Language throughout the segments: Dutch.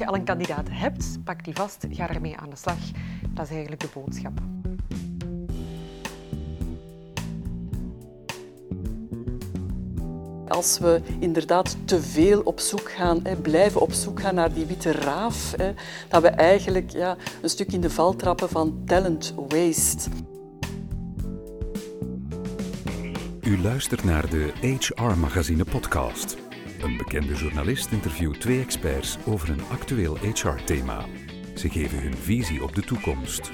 je al een kandidaat hebt, pak die vast, ga ermee aan de slag. Dat is eigenlijk de boodschap. Als we inderdaad te veel op zoek gaan, hè, blijven op zoek gaan naar die witte raaf, hè, dat we eigenlijk ja, een stuk in de val trappen van talent waste. U luistert naar de HR Magazine podcast. Een bekende journalist interviewt twee experts over een actueel HR-thema. Ze geven hun visie op de toekomst.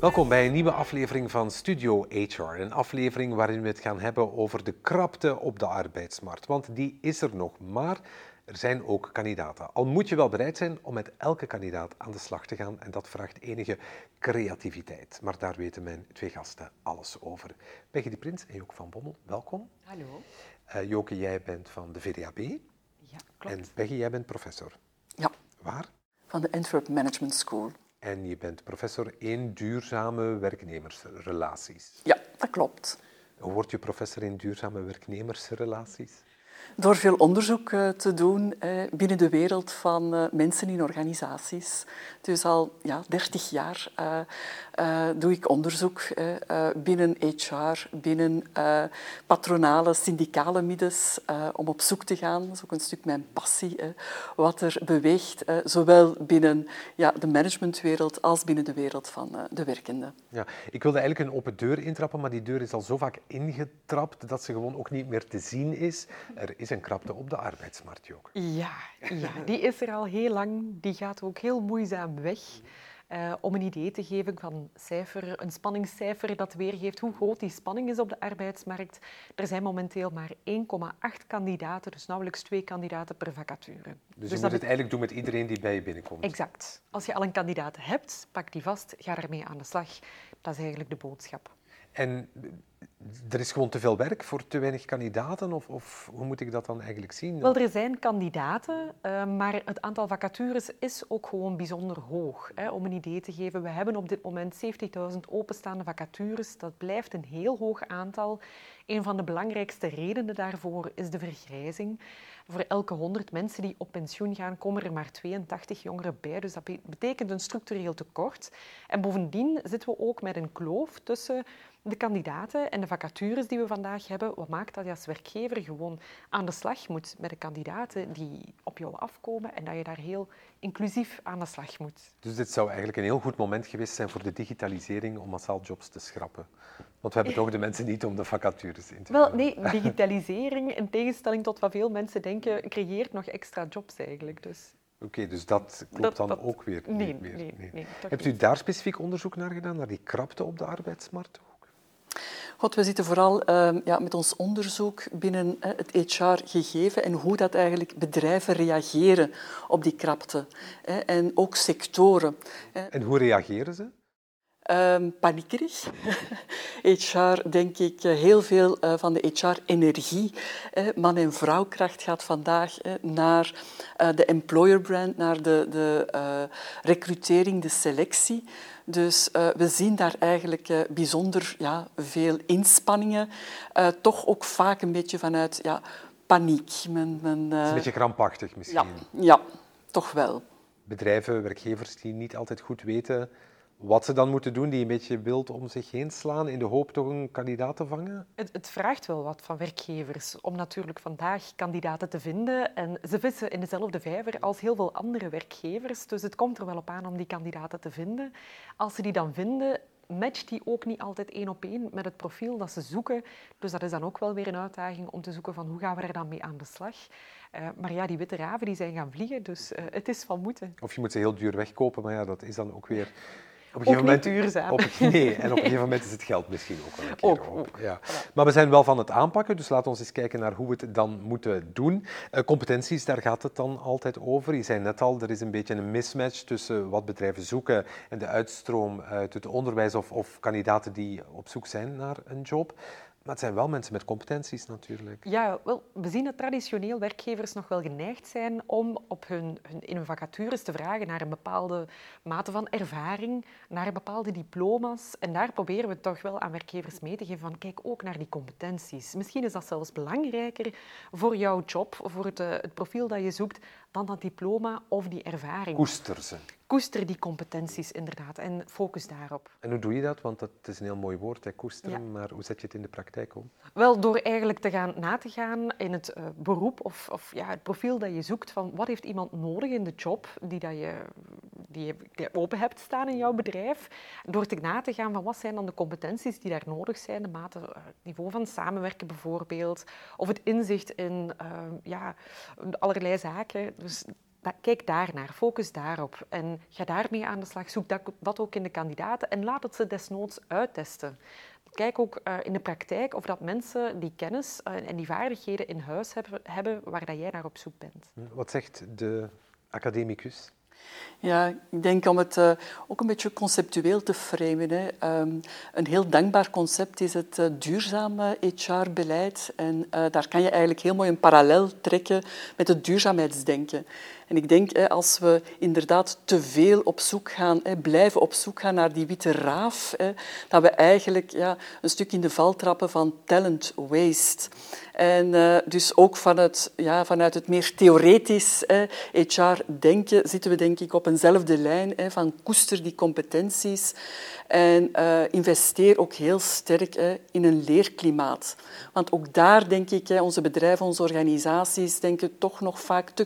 Welkom bij een nieuwe aflevering van Studio HR. Een aflevering waarin we het gaan hebben over de krapte op de arbeidsmarkt. Want die is er nog, maar er zijn ook kandidaten. Al moet je wel bereid zijn om met elke kandidaat aan de slag te gaan en dat vraagt enige creativiteit. Maar daar weten mijn twee gasten alles over. Peggy de Prins en Joke van Bommel, welkom. Hallo. Uh, Joke, jij bent van de VDAB. Ja, klopt. En Peggy, jij bent professor. Ja, Waar? van de Antwerp Management School. En je bent professor in duurzame werknemersrelaties. Ja, dat klopt. Hoe word je professor in duurzame werknemersrelaties? Door veel onderzoek eh, te doen eh, binnen de wereld van eh, mensen in organisaties. Dus al ja, 30 jaar doe ik onderzoek binnen HR, binnen patronale, syndicale middens, om op zoek te gaan, dat is ook een stuk mijn passie, wat er beweegt, zowel binnen ja, de managementwereld als binnen de wereld van de werkenden. Ja, ik wilde eigenlijk een open deur intrappen, maar die deur is al zo vaak ingetrapt dat ze gewoon ook niet meer te zien is. Er is een krapte op de arbeidsmarkt, Joke. Ja, ja, die is er al heel lang. Die gaat ook heel moeizaam weg. Eh, om een idee te geven van cijfer, een spanningscijfer dat weergeeft hoe groot die spanning is op de arbeidsmarkt. Er zijn momenteel maar 1,8 kandidaten, dus nauwelijks twee kandidaten per vacature. Dus, je dat moet het eigenlijk doen met iedereen die bij je binnenkomt. Exact. Als je al een kandidaat hebt, pak die vast, ga ermee aan de slag. Dat is eigenlijk de boodschap. En er is gewoon te veel werk voor te weinig kandidaten, of, of hoe moet ik dat dan eigenlijk zien? Wel, er zijn kandidaten, uh, maar het aantal vacatures is ook gewoon bijzonder hoog. Om een idee te geven, we hebben op dit moment 70.000 openstaande vacatures. Dat blijft een heel hoog aantal. Een van de belangrijkste redenen daarvoor is de vergrijzing. Voor elke 100 mensen die op pensioen gaan, komen er maar 82 jongeren bij. Dus dat betekent een structureel tekort. En bovendien zitten we ook met een kloof tussen de kandidaten en de vacatures die we vandaag hebben. Wat maakt dat je als werkgever gewoon aan de slag moet met de kandidaten die op jou afkomen en dat je daar heel inclusief aan de slag moet. Dus dit zou eigenlijk een heel goed moment geweest zijn voor de digitalisering om massaal jobs te schrappen. Want we hebben toch de mensen niet om de vacatures in te Wel, nee, digitalisering, in tegenstelling tot wat veel mensen denken, creëert nog extra jobs eigenlijk. Dus. Oké, okay, dus dat klopt Dat- dan dat- ook weer nee, niet meer. nee, nee, Hebt u niet. daar specifiek onderzoek naar gedaan, naar die krapte op de arbeidsmarkt? ook? God, we zitten vooral ehm, ja, met ons onderzoek binnen hè, het HR-gegeven en hoe dat eigenlijk bedrijven reageren op die krapte. Hè, en ook sectoren. Hè. En hoe reageren ze? Ehm, paniekerig. HR, denk ik, eh, heel veel eh, van de HR-energie, man- en vrouwkracht gaat vandaag naar eh, de employer brand, naar de, de recrutering, de selectie. Dus we zien daar eigenlijk bijzonder ja, veel inspanningen, toch ook vaak een beetje vanuit ja, paniek. Men, men, Het is een beetje krampachtig misschien. ja, ja, toch wel. Bedrijven, werkgevers die niet altijd goed weten wat ze dan moeten doen, die een beetje wild om zich heen slaan in de hoop toch een kandidaat te vangen. Het, het vraagt wel wat van werkgevers om natuurlijk vandaag kandidaten te vinden. En ze vissen in dezelfde vijver als heel veel andere werkgevers. Dus het komt er wel op aan om die kandidaten te vinden. Als ze die dan vinden, matcht die ook niet altijd één op één met het profiel dat ze zoeken. Dus dat is dan ook wel weer een uitdaging om te zoeken van hoe gaan we er dan mee aan de slag. Eh, maar ja, die witte raven die zijn gaan vliegen, dus eh, het is van moeten. Of je moet ze heel duur wegkopen, maar ja, dat is dan ook weer... Op Ook niet duurzaam. Op, nee, en op een gegeven moment is het geld misschien ook wel een keer Ook, op. Ja. Maar we zijn wel van het aanpakken, dus laten we eens kijken naar hoe we het dan moeten doen. Eh, competenties, daar gaat het dan altijd over. Je zei net al, er is een beetje een mismatch tussen wat bedrijven zoeken en de uitstroom uit het onderwijs of, of kandidaten die op zoek zijn naar een job. Maar het zijn wel mensen met competenties natuurlijk. Ja, wel, we zien dat traditioneel werkgevers nog wel geneigd zijn om op hun, hun, in hun vacatures te vragen naar een bepaalde mate van ervaring, naar bepaalde diploma's. En daar proberen we toch wel aan werkgevers mee te geven van kijk ook naar die competenties. Misschien is dat zelfs belangrijker voor jouw job, voor het, eh, het profiel dat je zoekt, dan dat diploma of die ervaring. Koester ze. Koester die competenties inderdaad en focus daarop. En hoe doe je dat? Want dat is een heel mooi woord, hè, koesteren. Maar hoe zet je het in de praktijk om? Wel, door eigenlijk te gaan na te gaan in het uh, beroep of, of ja, het profiel dat je zoekt van wat heeft iemand nodig in de job die, dat je, die je open hebt staan in jouw bedrijf. Door te na te gaan van wat zijn dan de competenties die daar nodig zijn, de mate, het niveau van samenwerken bijvoorbeeld, of het inzicht in uh, ja, allerlei zaken. Dus kijk daarnaar, focus daarop en ga daarmee aan de slag. Zoek dat, dat ook in de kandidaten en laat het ze desnoods uittesten. Kijk ook uh, in de praktijk of dat mensen die kennis uh, en die vaardigheden in huis hebben, hebben waar dat jij naar op zoek bent. Wat zegt de academicus? Ja, ik denk om het uh, ook een beetje conceptueel te framen. Hè. Um, een heel dankbaar concept is het uh, duurzame HR-beleid. En uh, daar kan je eigenlijk heel mooi een parallel trekken met het duurzaamheidsdenken. En ik denk, als we inderdaad te veel op zoek gaan, blijven op zoek gaan naar die witte raaf, dat we eigenlijk ja, een stuk in de val trappen van talent waste. En uh, dus ook vanuit, ja, vanuit het meer theoretisch HR-denken zitten we denk ik op eenzelfde lijn van koester die competenties en uh, investeer ook heel sterk in een leerklimaat. Want ook daar denk ik, onze bedrijven, onze organisaties denken toch nog vaak te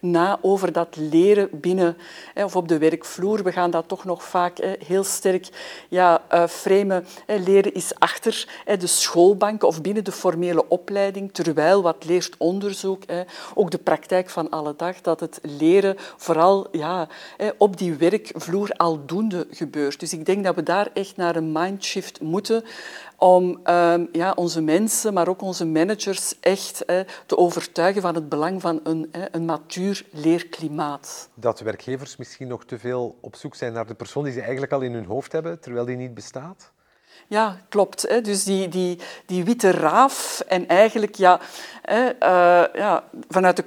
na over dat leren binnen of op de werkvloer. We gaan dat toch nog vaak heel sterk ja, uh, framen. Leren is achter de schoolbanken of binnen de formele opleiding, terwijl wat leert onderzoek, ook de praktijk van alle dag, dat het leren vooral ja, op die werkvloer aldoende gebeurt. Dus ik denk dat we daar echt naar een mindshift moeten om um, ja, onze mensen, maar ook onze managers echt te overtuigen van het belang van een, een matuur leerklimaat. Dat werkgevers misschien nog te veel op zoek zijn naar de persoon die ze eigenlijk al in hun hoofd hebben, terwijl die niet bestaat? Ja, klopt. Hè. Dus die, die, die witte raaf en eigenlijk, ja, hè, uh, ja vanuit de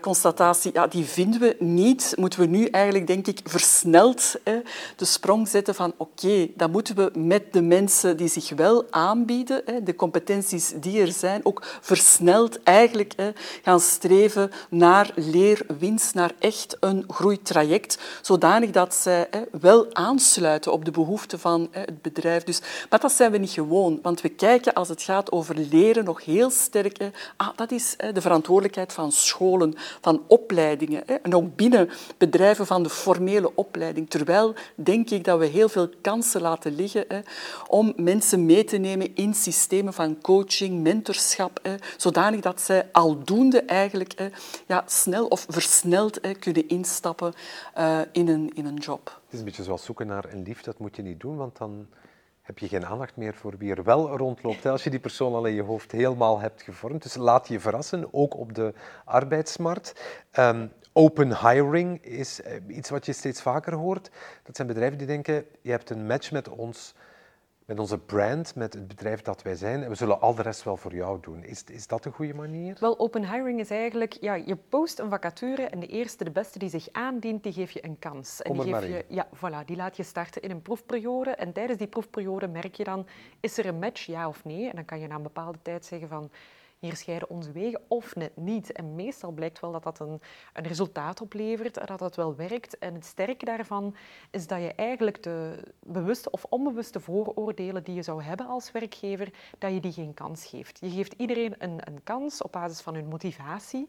constatatie, uh, ja, die vinden we niet, moeten we nu eigenlijk, denk ik, versneld hè, de sprong zetten van oké, okay, dan moeten we met de mensen die zich wel aanbieden, hè, de competenties die er zijn, ook versneld eigenlijk hè, gaan streven naar leerwinst, naar echt een groeitraject, zodanig dat zij wel aansluiten op de behoeften van het bedrijf. Dus maar dat zijn we niet gewoon, want we kijken als het gaat over leren nog heel sterk. Ah, dat is de verantwoordelijkheid van scholen, van opleidingen. En ook binnen bedrijven van de formele opleiding. Terwijl denk ik dat we heel veel kansen laten liggen om mensen mee te nemen in systemen van coaching, mentorschap, zodanig dat zij aldoende eigenlijk ja, snel of versneld kunnen instappen uh, in, een, in een job. Het is een beetje zoals zoeken naar een lief, dat moet je niet doen, want dan heb je geen aandacht meer voor wie er wel rondloopt. Als je die persoon al in je hoofd helemaal hebt gevormd. Dus laat je verrassen, ook op de arbeidsmarkt. Um, open hiring is eh, iets wat je steeds vaker hoort. Dat zijn bedrijven die denken, je hebt een match met ons met onze brand, met het bedrijf dat wij zijn. En we zullen al de rest wel voor jou doen. Is, is dat een goede manier? Wel, open hiring is eigenlijk, ja, je post een vacature en de eerste, de beste die zich aandient, die geef je een kans. Kom en die geef je, ja, voilà, die laat je starten in een proefperiode. En tijdens die proefperiode merk je dan, is er een match, ja of nee? En dan kan je na een bepaalde tijd zeggen van, hier scheiden onze wegen of net niet. En meestal blijkt wel dat dat een, een resultaat oplevert, dat dat wel werkt. En het sterke daarvan is dat je eigenlijk de bewuste of onbewuste vooroordelen die je zou hebben als werkgever, dat je die geen kans geeft. Je geeft iedereen een, een kans op basis van hun motivatie,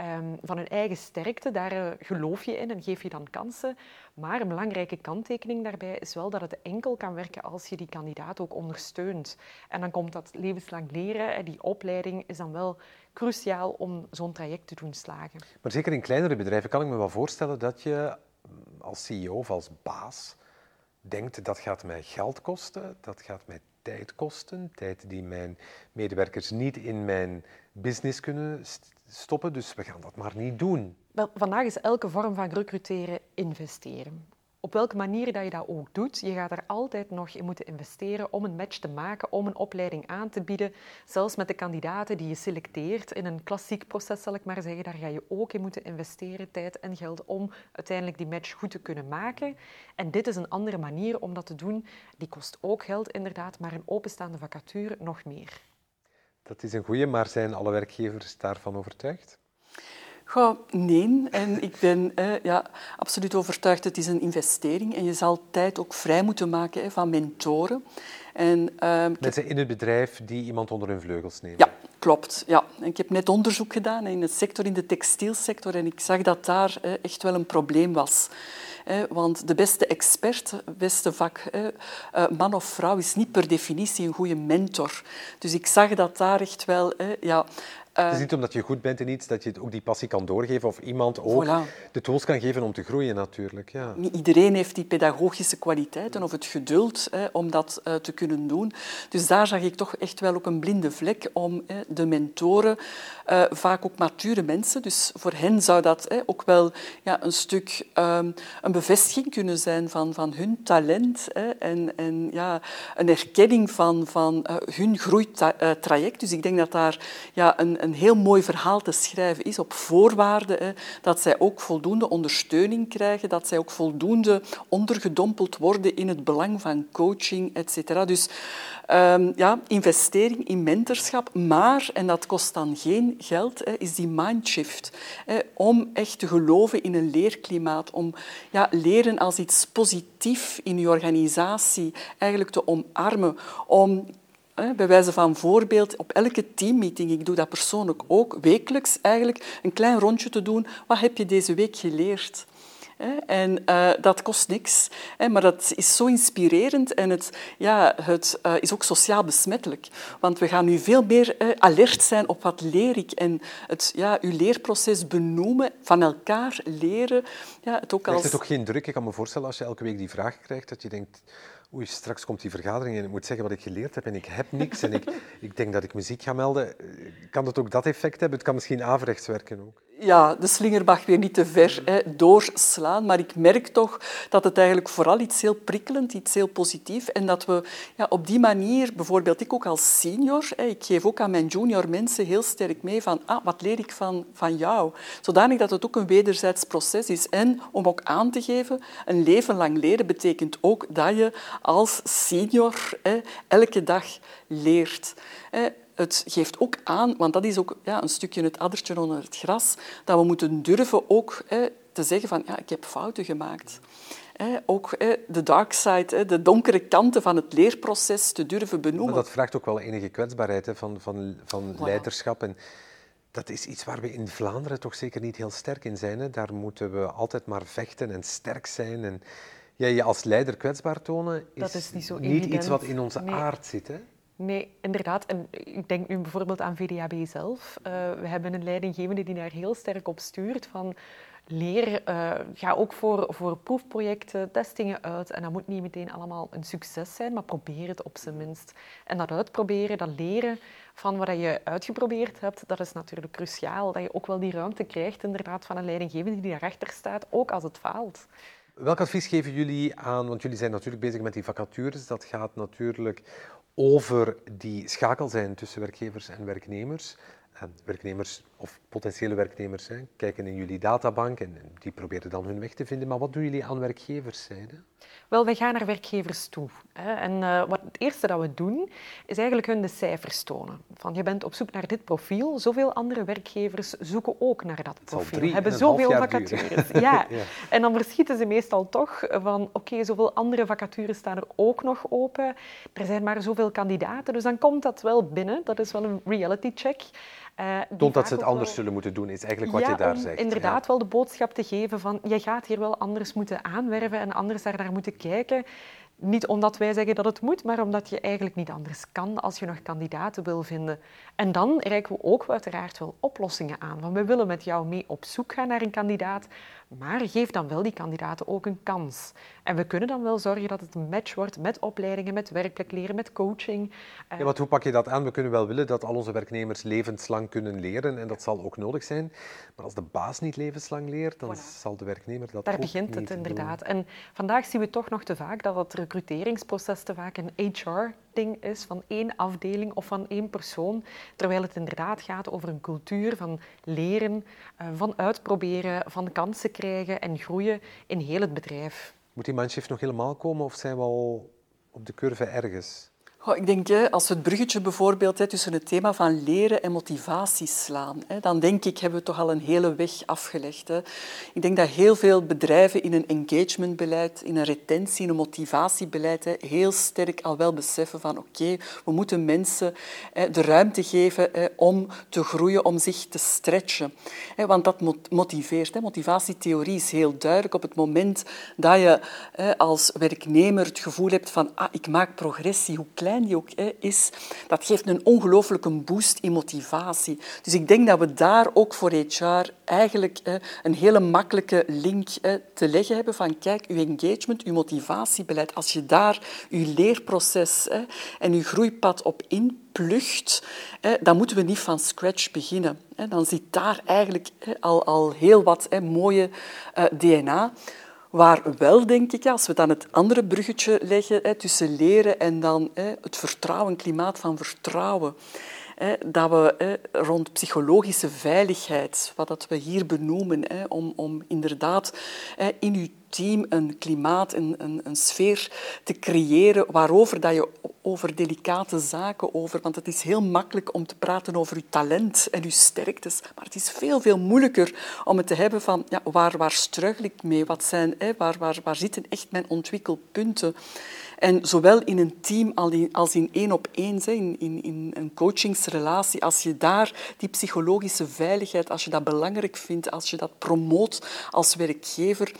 um, van hun eigen sterkte. Daar uh, geloof je in en geef je dan kansen. Maar een belangrijke kanttekening daarbij is wel dat het enkel kan werken als je die kandidaat ook ondersteunt. En dan komt dat levenslang leren, die opleiding is dan wel cruciaal om zo'n traject te doen slagen. Maar zeker in kleinere bedrijven kan ik me wel voorstellen dat je als CEO of als baas denkt dat gaat mij geld kosten, dat gaat mij tijd kosten, tijd die mijn medewerkers niet in mijn business kunnen stoppen, dus we gaan dat maar niet doen. Wel, vandaag is elke vorm van recruteren investeren. Op welke manier dat je dat ook doet, je gaat er altijd nog in moeten investeren om een match te maken, om een opleiding aan te bieden. Zelfs met de kandidaten die je selecteert in een klassiek proces, zal ik maar zeggen, daar ga je ook in moeten investeren, tijd en geld, om uiteindelijk die match goed te kunnen maken. En dit is een andere manier om dat te doen. Die kost ook geld, inderdaad, maar een openstaande vacature nog meer. Dat is een goede, maar zijn alle werkgevers daarvan overtuigd? Goh, nee, en ik ben eh, ja, absoluut overtuigd, het is een investering en je zal tijd ook vrij moeten maken van mentoren. En, uh, Mensen in het bedrijf die iemand onder hun vleugels nemen. Ja, klopt. Ja. ik heb net onderzoek gedaan in, het sector, in de textielsector en ik zag dat daar eh, echt wel een probleem was. Want de beste expert, beste vak, eh, man of vrouw, is niet per definitie een goede mentor. Dus ik zag dat daar echt wel ja, het is niet omdat je goed bent in iets dat je ook die passie kan doorgeven of iemand ook de tools kan geven om te groeien natuurlijk. Ja. Niet iedereen heeft die pedagogische kwaliteiten of het geduld hè, om dat uh, te kunnen doen. Dus daar zag ik toch echt wel ook een blinde vlek om hè, de mentoren, uh, vaak ook mature mensen, dus voor hen zou dat hè, ook wel ja, een stuk um, een bevestiging kunnen zijn van, van hun talent hè, en, en ja, een erkenning van, van uh, hun groeitraject. Dus ik denk dat daar ja, een een heel mooi verhaal te schrijven is op voorwaarde hè, dat zij ook voldoende ondersteuning krijgen, dat zij ook voldoende ondergedompeld worden in het belang van coaching, etc. Dus um, ja, investering in mentorschap, maar, en dat kost dan geen geld, hè, is die mindshift. Om echt te geloven in een leerklimaat, om ja, leren als iets positiefs in je organisatie eigenlijk te omarmen, om bij wijze van voorbeeld, op elke teammeeting, ik doe dat persoonlijk ook, wekelijks eigenlijk een klein rondje te doen. Wat heb je deze week geleerd? En uh, dat kost niks, maar dat is zo inspirerend en het, ja, het uh, is ook sociaal besmettelijk. Want we gaan nu veel meer uh, alert zijn op wat leer ik en het ja, uw leerproces benoemen, van elkaar leren. Ja, het ook als... het ook geen druk? Ik kan me voorstellen als je elke week die vraag krijgt, dat je denkt oei, straks komt die vergadering en ik moet zeggen wat ik geleerd heb en ik heb niks en ik, ik denk dat ik muziek ga melden. Kan dat ook dat effect hebben? Het kan misschien averechts werken ook ja, de slinger mag weer niet te ver hè, doorslaan, maar ik merk toch dat het eigenlijk vooral iets heel prikkelend, iets heel positiefs en dat we ja, op die manier, bijvoorbeeld ik ook als senior, hè, ik geef ook aan mijn junior mensen heel sterk mee van ah, wat leer ik van, van jou? Zodanig dat het ook een wederzijds proces is. En om ook aan te geven, een leven lang leren betekent ook dat je als senior hè, elke dag leert. Hè het geeft ook aan, want dat is ook ja, een stukje het addertje onder het gras, dat we moeten durven ook hè, te zeggen van ja, ik heb fouten gemaakt. Hè, ook hè, de dark side, de donkere kanten van het leerproces te durven benoemen. Maar dat vraagt ook wel enige kwetsbaarheid van, van, van leiderschap. En dat is iets waar we in Vlaanderen toch zeker niet heel sterk in zijn. Hè. Daar moeten we altijd maar vechten en sterk zijn. En ja, je als leider kwetsbaar tonen is, dat is niet, zo niet iets wat in onze aard zit. Hè? Nee, inderdaad. En ik denk nu bijvoorbeeld aan VDAB zelf. Uh, we hebben een leidinggevende die daar heel sterk op stuurt van leer, uh, ga ook voor, voor proefprojecten, testingen uit. En dat moet niet meteen allemaal een succes zijn, maar probeer het op zijn minst. En dat uitproberen, dat leren van wat je uitgeprobeerd hebt, dat is natuurlijk cruciaal. Dat je ook wel die ruimte krijgt inderdaad van een leidinggevende die daarachter staat, ook als het faalt. Welk advies geven jullie aan, want jullie zijn natuurlijk bezig met die vacatures, dat gaat natuurlijk over die schakel zijn tussen werkgevers en werknemers. En werknemers of potentiële werknemers hè, kijken in jullie databank en die proberen dan hun weg te vinden. Maar wat doen jullie aan werkgeverszijde? Wel, wij gaan naar werkgevers toe. Hè. En uh, wat het eerste dat we doen, is eigenlijk hun de cijfers tonen. Van, je bent op zoek naar dit profiel. Zoveel andere werkgevers zoeken ook naar dat profiel. Hebben zoveel vacatures. Ja. ja. En dan verschieten ze meestal toch van, oké, zoveel andere vacatures staan er ook nog open. Er zijn maar zoveel kandidaten, dus dan komt dat wel binnen. Dat is wel een reality check. Uh, Toont dat ze het anders zullen moeten doen, is eigenlijk wat je daar zegt. inderdaad wel de boodschap te geven van je gaat hier wel anders moeten aanwerven en anders daar naar moeten kijken. Niet omdat wij zeggen dat het moet, maar omdat je eigenlijk niet anders kan als je nog kandidaten wil vinden. En dan reiken we ook uiteraard wel oplossingen aan. Want we willen met jou mee op zoek gaan naar een kandidaat, Maar geef dan wel die kandidaten ook een kans. En we kunnen dan wel zorgen dat het een match wordt met opleidingen, met werkplek leren, met coaching. Ja, want hoe pak je dat aan? We kunnen wel willen dat al onze werknemers levenslang kunnen leren en dat zal ook nodig zijn. Maar als de baas niet levenslang leert, dan zal de werknemer dat Daar ook begint het inderdaad. doen. En vandaag zien we toch nog te vaak dat het recruteringsproces te vaak een HR-ding is van één afdeling of van één persoon. Terwijl het inderdaad gaat over een cultuur van leren, eh, van uitproberen, van kansen krijgen en groeien in heel het bedrijf. Moet die mindshift nog helemaal komen of zijn we al op de curve ergens? Ik denk, als we het bruggetje bijvoorbeeld tussen het thema van leren en motivatie slaan, dan denk ik, hebben we toch al een hele weg afgelegd. Ik denk dat heel veel bedrijven in een engagementbeleid, in een retentie, in een motivatiebeleid, heel sterk al wel beseffen van oké, we moeten mensen de ruimte geven om te groeien, om zich te stretchen. Want dat mot- motiveert. Motivatietheorie is heel duidelijk. Op het moment dat je als werknemer het gevoel hebt van ah, ik maak progressie, hoe klein die ook hè, is, dat geeft een ongelooflijke boost in motivatie. Dus ik denk dat we daar ook voor HR eigenlijk hè, een hele makkelijke link hè, te leggen hebben van kijk, uw engagement, uw motivatiebeleid, als je daar uw leerproces en uw groeipad op inplucht, dan moeten we niet van scratch beginnen. Dan zit daar eigenlijk al, al heel wat mooie eh, DNA. Waar wel, denk ik, als we dan het andere bruggetje leggen tussen leren en dan het vertrouwen, een klimaat van vertrouwen. Dat we rond psychologische veiligheid, wat dat we hier benoemen, om, om inderdaad in uw team een klimaat, een, een, een sfeer te creëren waarover dat je over delicate zaken, over, want het is heel makkelijk om te praten over uw talent en uw sterktes, maar het is veel, veel moeilijker om het te hebben van ja, waar, waar struggle ik mee, wat zijn, hè, waar, waar, waar zitten echt mijn ontwikkelpunten. En zowel in een team als in één op één, in, in, in een coachingsrelatie, als je daar die psychologische veiligheid, als je dat belangrijk vindt, als je dat promoot als werkgever,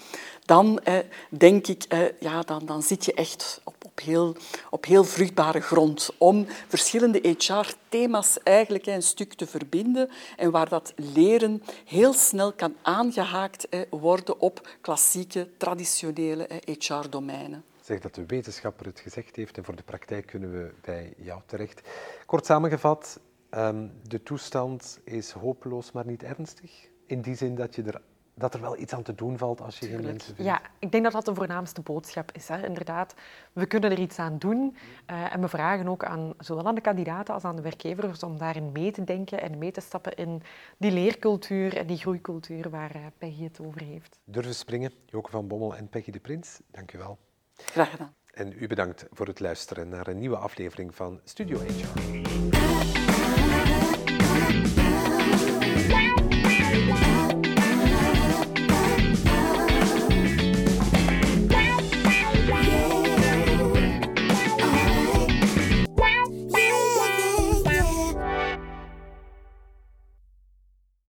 dan eh, denk ik, eh, ja, dan, dan zit je echt op, op, heel, op heel vruchtbare grond om verschillende HR-thema's eigenlijk een stuk te verbinden en waar dat leren heel snel kan aangehaakt eh, worden op klassieke, traditionele HR-domeinen. Zeg dat de wetenschapper het gezegd heeft en voor de praktijk kunnen we bij jou terecht. Kort samengevat, um, de toestand is hopeloos, maar niet ernstig. In die zin dat, je er, dat er wel iets aan te doen valt als je geen mensen vindt. Ja, ik denk dat dat de voornaamste boodschap is. Hè. Inderdaad, we kunnen er iets aan doen. Uh, en we vragen ook aan zowel aan de kandidaten als aan de werkgevers om daarin mee te denken en mee te stappen in die leercultuur en die groeicultuur waar uh, Peggy het over heeft. Durven springen, Joke van Bommel en Peggy de Prins, dank u wel. Graag gedaan. En u bedankt voor het luisteren naar een nieuwe aflevering van Studio HR.